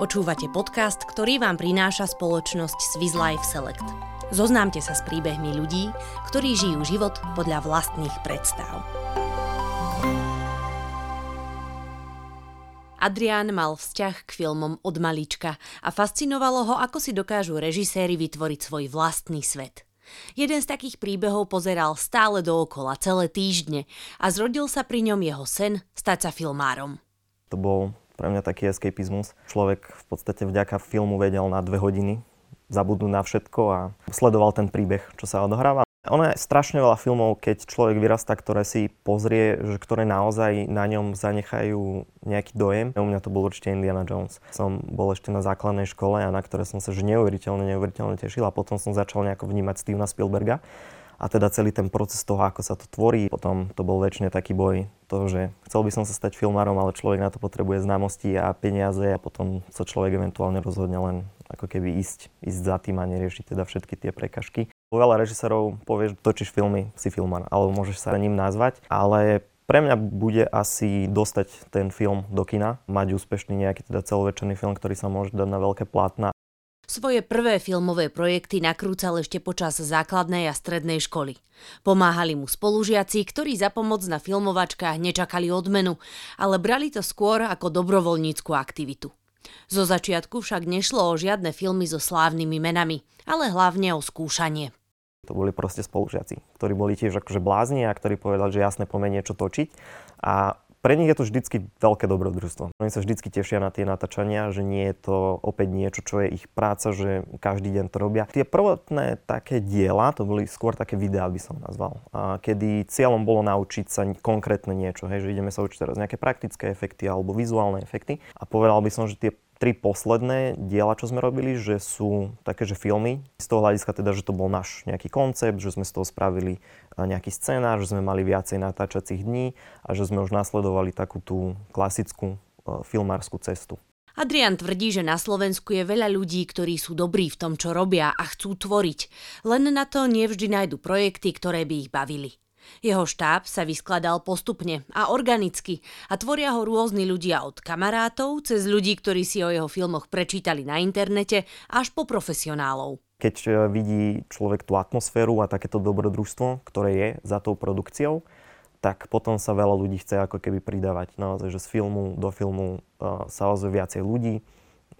Počúvate podcast, ktorý vám prináša spoločnosť Swiss Life Select. Zoznámte sa s príbehmi ľudí, ktorí žijú život podľa vlastných predstav. Adrián mal vzťah k filmom od malička a fascinovalo ho, ako si dokážu režiséri vytvoriť svoj vlastný svet. Jeden z takých príbehov pozeral stále dookola celé týždne a zrodil sa pri ňom jeho sen stať sa filmárom. To bol pre mňa taký escapizmus. Človek v podstate vďaka filmu vedel na dve hodiny zabudnúť na všetko a sledoval ten príbeh, čo sa odohráva. Ono je strašne veľa filmov, keď človek vyrastá, ktoré si pozrie, že ktoré naozaj na ňom zanechajú nejaký dojem. U mňa to bol určite Indiana Jones. Som bol ešte na základnej škole a na ktoré som sa že neuveriteľne, neuveriteľne tešil a potom som začal nejako vnímať Stevena Spielberga a teda celý ten proces toho, ako sa to tvorí. Potom to bol väčšine taký boj toho, že chcel by som sa stať filmárom, ale človek na to potrebuje známosti a peniaze a potom sa človek eventuálne rozhodne len ako keby ísť, ísť za tým a neriešiť teda všetky tie prekažky. Veľa režisérov povie, že točíš filmy, si filmár, alebo môžeš sa ním nazvať, ale pre mňa bude asi dostať ten film do kina, mať úspešný nejaký teda celovečerný film, ktorý sa môže dať na veľké plátna svoje prvé filmové projekty nakrúcal ešte počas základnej a strednej školy. Pomáhali mu spolužiaci, ktorí za pomoc na filmovačkách nečakali odmenu, ale brali to skôr ako dobrovoľníckú aktivitu. Zo začiatku však nešlo o žiadne filmy so slávnymi menami, ale hlavne o skúšanie. To boli proste spolužiaci, ktorí boli tiež akože blázni a ktorí povedali, že jasne pomenie niečo točiť. A pre nich je to vždycky veľké dobrodružstvo. Oni sa vždycky tešia na tie natáčania, že nie je to opäť niečo, čo je ich práca, že každý deň to robia. Tie prvotné také diela, to boli skôr také videá, by som nazval, a kedy cieľom bolo naučiť sa konkrétne niečo, hej, že ideme sa učiť teraz nejaké praktické efekty alebo vizuálne efekty. A povedal by som, že tie tri posledné diela, čo sme robili, že sú také, že filmy. Z toho hľadiska teda, že to bol náš nejaký koncept, že sme z toho spravili eh, nejaký scénar, že sme mali viacej natáčacích dní a že sme už nasledovali takú tú klasickú eh, filmárskú cestu. Adrian tvrdí, že na Slovensku je veľa ľudí, ktorí sú dobrí v tom, čo robia a chcú tvoriť. Len na to nevždy nájdu projekty, ktoré by ich bavili. Jeho štáb sa vyskladal postupne a organicky a tvoria ho rôzni ľudia od kamarátov cez ľudí, ktorí si o jeho filmoch prečítali na internete, až po profesionálov. Keď e, vidí človek tú atmosféru a takéto dobrodružstvo, ktoré je za tou produkciou, tak potom sa veľa ľudí chce ako keby pridávať. Naozaj, že z filmu do filmu uh, sa ozve viacej ľudí,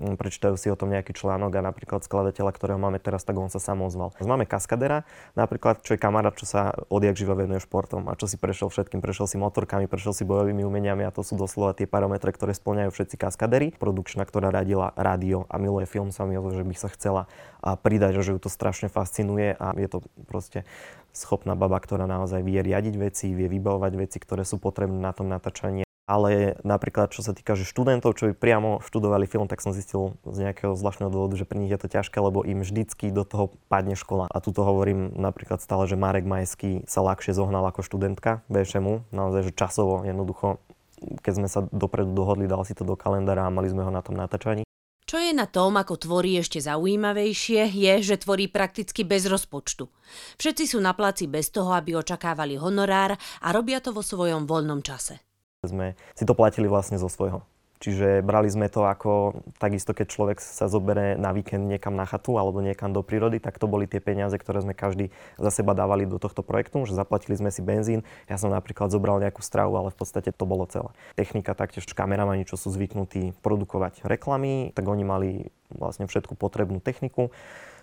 prečítajú si o tom nejaký článok a napríklad skladateľa, ktorého máme teraz, tak on sa sám ozval. Máme kaskadera, napríklad, čo je kamarát, čo sa odjak živa venuje športom a čo si prešiel všetkým, prešiel si motorkami, prešiel si bojovými umeniami a to sú doslova tie parametre, ktoré splňajú všetci kaskadery. Produkčná, ktorá radila rádio a miluje film, sa mi že by sa chcela pridať, že ju to strašne fascinuje a je to proste schopná baba, ktorá naozaj vie riadiť veci, vie vybavovať veci, ktoré sú potrebné na tom natáčanie ale napríklad čo sa týka že študentov, čo by priamo študovali film, tak som zistil z nejakého zvláštneho dôvodu, že pre nich je to ťažké, lebo im vždycky do toho padne škola. A tuto hovorím napríklad stále, že Marek Majský sa ľahšie zohnal ako študentka VŠMu, naozaj, že časovo jednoducho keď sme sa dopredu dohodli, dal si to do kalendára a mali sme ho na tom natáčaní. Čo je na tom, ako tvorí ešte zaujímavejšie, je, že tvorí prakticky bez rozpočtu. Všetci sú na placi bez toho, aby očakávali honorár a robia to vo svojom voľnom čase. Sme si to platili vlastne zo svojho. Čiže brali sme to ako takisto, keď človek sa zobere na víkend niekam na chatu alebo niekam do prírody, tak to boli tie peniaze, ktoré sme každý za seba dávali do tohto projektu, že zaplatili sme si benzín. Ja som napríklad zobral nejakú stravu, ale v podstate to bolo celé. Technika taktiež kameramani, čo sú zvyknutí produkovať reklamy, tak oni mali vlastne všetku potrebnú techniku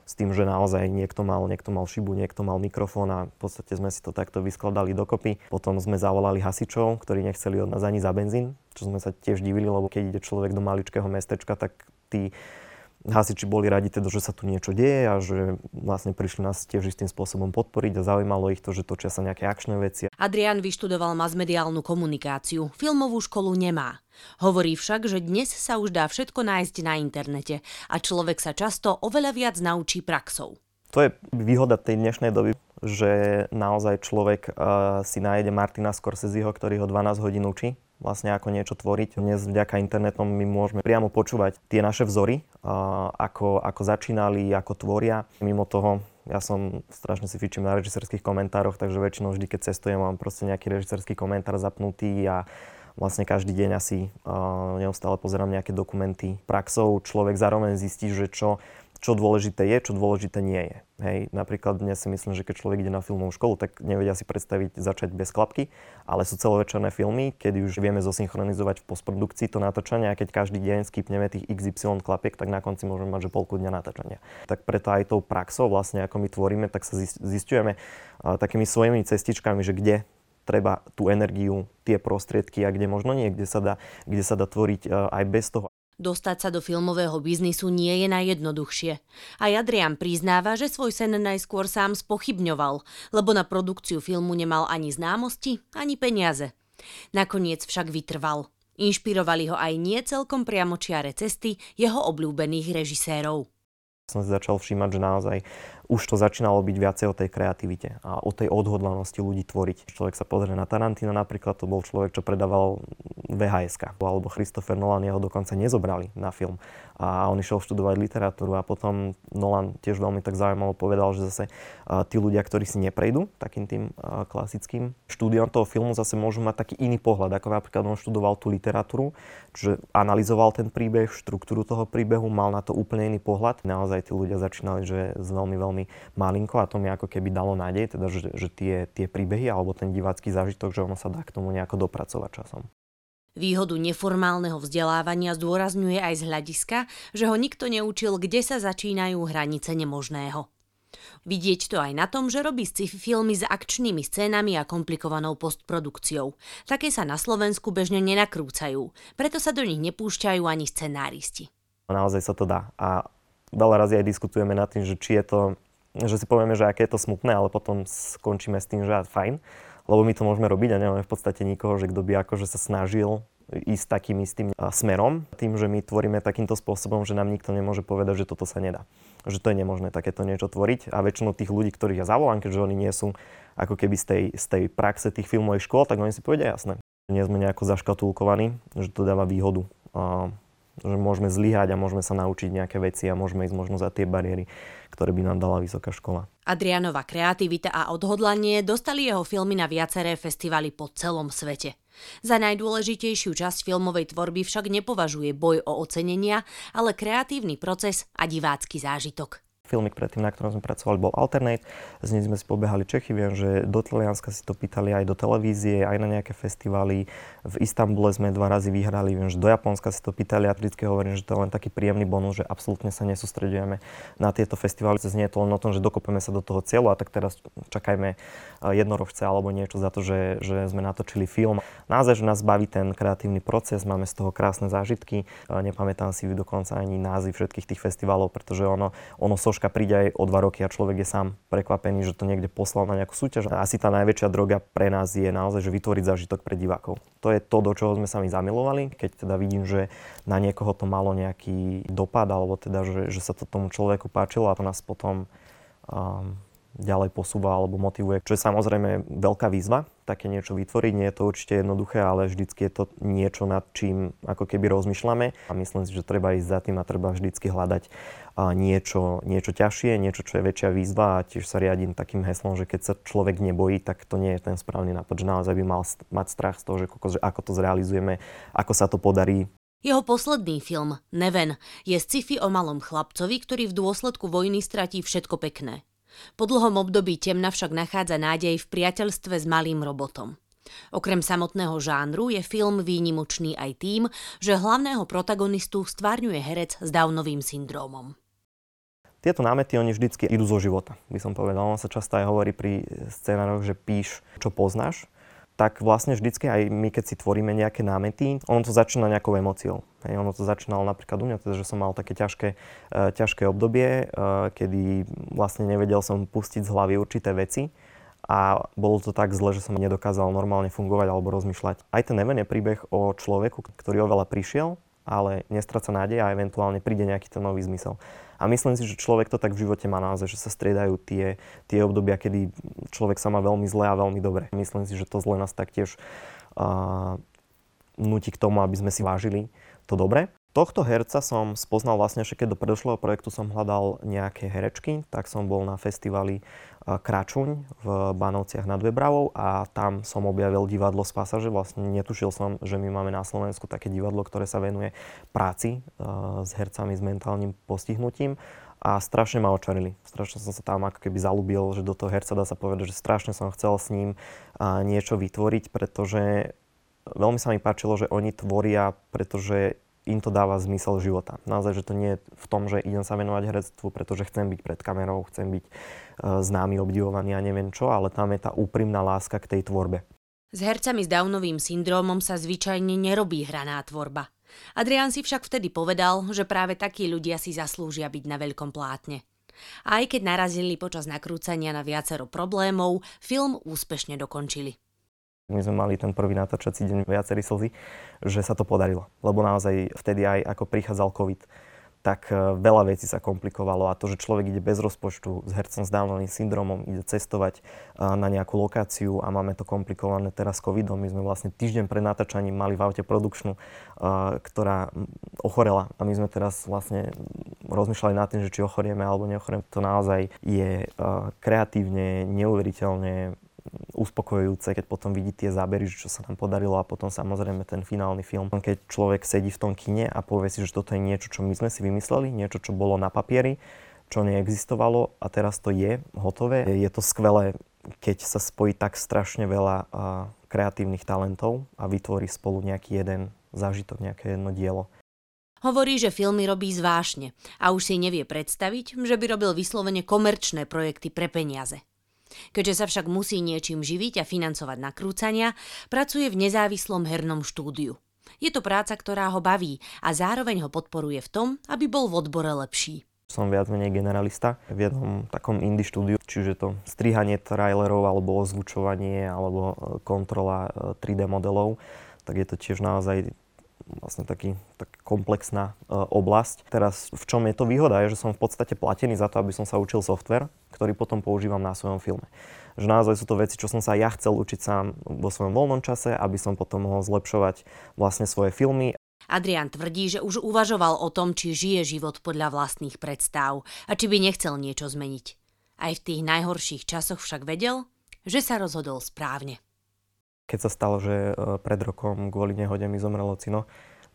s tým, že naozaj niekto mal, niekto mal šibu, niekto mal mikrofón a v podstate sme si to takto vyskladali dokopy. Potom sme zavolali hasičov, ktorí nechceli od nás ani za benzín, čo sme sa tiež divili, lebo keď ide človek do maličkého mestečka, tak tí hasiči boli radi teda, že sa tu niečo deje a že vlastne prišli nás tiež istým spôsobom podporiť a zaujímalo ich to, že točia sa nejaké akčné veci. Adrian vyštudoval masmediálnu komunikáciu, filmovú školu nemá. Hovorí však, že dnes sa už dá všetko nájsť na internete a človek sa často oveľa viac naučí praxou. To je výhoda tej dnešnej doby, že naozaj človek uh, si nájde Martina Scorseseho, ktorý ho 12 hodín učí vlastne ako niečo tvoriť. Dnes vďaka internetom my môžeme priamo počúvať tie naše vzory, ako, ako začínali, ako tvoria. Mimo toho ja som strašne si fičím na režisérských komentároch, takže väčšinou vždy, keď cestujem, mám proste nejaký režisérský komentár zapnutý a vlastne každý deň asi neustále pozerám nejaké dokumenty praxou. Človek zároveň zistí, že čo čo dôležité je, čo dôležité nie je. Hej, napríklad dnes si myslím, že keď človek ide na filmovú školu, tak nevedia si predstaviť začať bez klapky, ale sú celovečerné filmy, kedy už vieme zosynchronizovať v postprodukcii to natáčanie a keď každý deň skipneme tých XY klapiek, tak na konci môžeme mať že polku dňa natáčania. Tak preto aj tou praxou, vlastne ako my tvoríme, tak sa zistujeme takými svojimi cestičkami, že kde treba tú energiu, tie prostriedky a kde možno nie, kde sa dá, kde sa dá tvoriť aj bez toho, Dostať sa do filmového biznisu nie je najjednoduchšie. A Adrian priznáva, že svoj sen najskôr sám spochybňoval, lebo na produkciu filmu nemal ani známosti, ani peniaze. Nakoniec však vytrval. Inšpirovali ho aj nie celkom priamočiare cesty jeho obľúbených režisérov som si začal všímať, že naozaj už to začínalo byť viacej o tej kreativite a o tej odhodlanosti ľudí tvoriť. Človek sa pozrie na Tarantina napríklad, to bol človek, čo predával VHS, alebo Christopher Nolan jeho dokonca nezobrali na film a on išiel študovať literatúru a potom Nolan tiež veľmi tak zaujímavo povedal, že zase tí ľudia, ktorí si neprejdú takým tým klasickým štúdiom toho filmu, zase môžu mať taký iný pohľad, ako napríklad on študoval tú literatúru, že analyzoval ten príbeh, štruktúru toho príbehu, mal na to úplne iný pohľad. Naozaj tí ľudia začínali, že s veľmi, veľmi malinko a to mi ako keby dalo nádej, teda že, že tie, tie príbehy alebo ten divácky zážitok, že ono sa dá k tomu nejako dopracovať časom. Výhodu neformálneho vzdelávania zdôrazňuje aj z hľadiska, že ho nikto neučil, kde sa začínajú hranice nemožného. Vidieť to aj na tom, že robí sci-fi filmy s akčnými scénami a komplikovanou postprodukciou. Také sa na Slovensku bežne nenakrúcajú, preto sa do nich nepúšťajú ani scenáristi. Naozaj sa to dá a veľa razy aj diskutujeme nad tým, že či je to, že si povieme, že aké je to smutné, ale potom skončíme s tým, že fajn lebo my to môžeme robiť a nemáme v podstate nikoho, že kto by akože sa snažil ísť takým istým smerom, tým, že my tvoríme takýmto spôsobom, že nám nikto nemôže povedať, že toto sa nedá. Že to je nemožné takéto niečo tvoriť a väčšinou tých ľudí, ktorých ja zavolám, keďže oni nie sú ako keby z tej, z tej praxe tých filmových škôl, tak oni si povedia jasné. Nie sme nejako zaškatulkovaní, že to dáva výhodu. Že môžeme zlyhať a môžeme sa naučiť nejaké veci a môžeme ísť možno za tie bariéry, ktoré by nám dala vysoká škola. Adrianova kreativita a odhodlanie dostali jeho filmy na viaceré festivaly po celom svete. Za najdôležitejšiu časť filmovej tvorby však nepovažuje boj o ocenenia, ale kreatívny proces a divácky zážitok filmik predtým, na ktorom sme pracovali, bol Alternate. Z nej sme si pobehali Čechy, viem, že do Talianska si to pýtali aj do televízie, aj na nejaké festivaly. V Istambule sme dva razy vyhrali, viem, že do Japonska si to pýtali a vždycky hovorím, že to je len taký príjemný bonus, že absolútne sa nesústredujeme na tieto festivaly. Znie to len o tom, že dokopeme sa do toho cieľu a tak teraz čakajme eh, jednorožce alebo niečo za to, že, že sme natočili film. Naozaj, že nás baví ten kreatívny proces, máme z toho krásne zážitky. Eh, nepamätám si dokonca ani názvy všetkých tých festivalov, pretože ono, ono so zložka príde aj o dva roky a človek je sám prekvapený, že to niekde poslal na nejakú súťaž. Asi tá najväčšia droga pre nás je naozaj, že vytvoriť zážitok pre divákov. To je to, do čoho sme sa my zamilovali. Keď teda vidím, že na niekoho to malo nejaký dopad, alebo teda, že, že sa to tomu človeku páčilo a to nás potom um, ďalej posúva alebo motivuje, čo je samozrejme veľká výzva, také niečo vytvoriť. Nie je to určite jednoduché, ale vždycky je to niečo, nad čím ako keby rozmýšľame a myslím si, že treba ísť za tým a treba vždycky hľadať niečo, niečo ťažšie, niečo, čo je väčšia výzva a tiež sa riadím takým heslom, že keď sa človek nebojí, tak to nie je ten správny nápad, že naozaj by mal mať strach z toho, že, že ako to zrealizujeme, ako sa to podarí. Jeho posledný film, Neven, je sci-fi o malom chlapcovi, ktorý v dôsledku vojny stratí všetko pekné. Po dlhom období temna však nachádza nádej v priateľstve s malým robotom. Okrem samotného žánru je film výnimočný aj tým, že hlavného protagonistu stvárňuje herec s Downovým syndrómom. Tieto námety, oni vždycky idú zo života, by som povedal. On sa často aj hovorí pri scénároch, že píš, čo poznáš tak vlastne vždycky aj my, keď si tvoríme nejaké námety, ono to začína nejakou emóciou. Hej, ono to začínalo napríklad u mňa, teda, že som mal také ťažké, uh, ťažké obdobie, uh, kedy vlastne nevedel som pustiť z hlavy určité veci a bolo to tak zle, že som nedokázal normálne fungovať alebo rozmýšľať. Aj ten Neven je príbeh o človeku, ktorý oveľa prišiel, ale nestraca nádej a eventuálne príde nejaký ten nový zmysel. A myslím si, že človek to tak v živote má naozaj, že sa striedajú tie, tie obdobia, kedy človek sa má veľmi zle a veľmi dobre. Myslím si, že to zle nás taktiež uh, nutí k tomu, aby sme si vážili to dobre. Tohto herca som spoznal vlastne, že keď do predošlého projektu som hľadal nejaké herečky, tak som bol na festivali Kračuň v Banovciach nad Vebravou a tam som objavil divadlo z pasaže. Vlastne netušil som, že my máme na Slovensku také divadlo, ktoré sa venuje práci s hercami s mentálnym postihnutím a strašne ma očarili. Strašne som sa tam ako keby zalúbil, že do toho herca dá sa povedať, že strašne som chcel s ním niečo vytvoriť, pretože veľmi sa mi páčilo, že oni tvoria, pretože im to dáva zmysel života. Naozaj, že to nie je v tom, že idem sa venovať herectvu, pretože chcem byť pred kamerou, chcem byť uh, známy, obdivovaný a neviem čo, ale tam je tá úprimná láska k tej tvorbe. S hercami s Downovým syndrómom sa zvyčajne nerobí hraná tvorba. Adrián si však vtedy povedal, že práve takí ľudia si zaslúžia byť na veľkom plátne. A aj keď narazili počas nakrúcania na viacero problémov, film úspešne dokončili. My sme mali ten prvý natáčací deň viacerí slzy, že sa to podarilo. Lebo naozaj vtedy aj ako prichádzal COVID, tak e, veľa vecí sa komplikovalo a to, že človek ide bez rozpočtu s hercom s Downovým syndromom, ide cestovať e, na nejakú lokáciu a máme to komplikované teraz covidom. My sme vlastne týždeň pred natáčaním mali v aute produkčnú, e, ktorá ochorela a my sme teraz vlastne rozmýšľali nad tým, že či ochorieme alebo neochorieme. To naozaj je kreatívne, neuveriteľne uspokojujúce, keď potom vidí tie zábery, čo sa nám podarilo a potom samozrejme ten finálny film. Keď človek sedí v tom kine a povie si, že toto je niečo, čo my sme si vymysleli, niečo, čo bolo na papieri, čo neexistovalo a teraz to je hotové. Je to skvelé, keď sa spojí tak strašne veľa kreatívnych talentov a vytvorí spolu nejaký jeden zážitok, nejaké jedno dielo. Hovorí, že filmy robí zvášne a už si nevie predstaviť, že by robil vyslovene komerčné projekty pre peniaze. Keďže sa však musí niečím živiť a financovať nakrúcania, pracuje v nezávislom hernom štúdiu. Je to práca, ktorá ho baví a zároveň ho podporuje v tom, aby bol v odbore lepší. Som viac menej generalista v jednom takom indie štúdiu, čiže to strihanie trailerov alebo ozvučovanie alebo kontrola 3D e, modelov, tak je to tiež naozaj vlastne taký, tak komplexná e, oblasť. Teraz v čom je to výhoda, je, že som v podstate platený za to, aby som sa učil software, ktorý potom používam na svojom filme. Že naozaj sú to veci, čo som sa ja chcel učiť sám vo svojom voľnom čase, aby som potom mohol zlepšovať vlastne svoje filmy. Adrian tvrdí, že už uvažoval o tom, či žije život podľa vlastných predstav a či by nechcel niečo zmeniť. Aj v tých najhorších časoch však vedel, že sa rozhodol správne. Keď sa stalo, že e, pred rokom kvôli nehode mi zomrelo cino,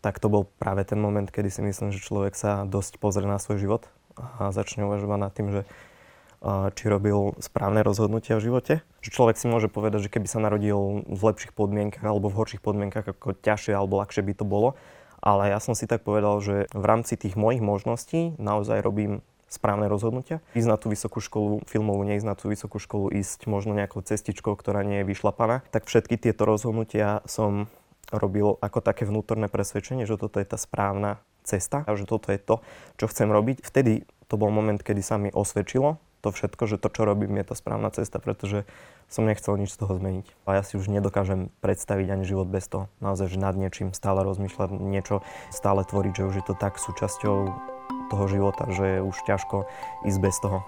tak to bol práve ten moment, kedy si myslím, že človek sa dosť pozrie na svoj život a začne uvažovať nad tým, že e, či robil správne rozhodnutia v živote. Že človek si môže povedať, že keby sa narodil v lepších podmienkach alebo v horších podmienkach, ako ťažšie alebo ľahšie by to bolo. Ale ja som si tak povedal, že v rámci tých mojich možností naozaj robím správne rozhodnutia. Ísť na tú vysokú školu filmovú, neísť na tú vysokú školu, ísť možno nejakou cestičkou, ktorá nie je vyšlapaná. Tak všetky tieto rozhodnutia som robil ako také vnútorné presvedčenie, že toto je tá správna cesta a že toto je to, čo chcem robiť. Vtedy to bol moment, kedy sa mi osvedčilo to všetko, že to, čo robím, je tá správna cesta, pretože som nechcel nič z toho zmeniť. A ja si už nedokážem predstaviť ani život bez toho. Naozaj, že nad niečím stále rozmýšľať, niečo stále tvoriť, že už je to tak súčasťou toho života, že je už ťažko ísť bez toho.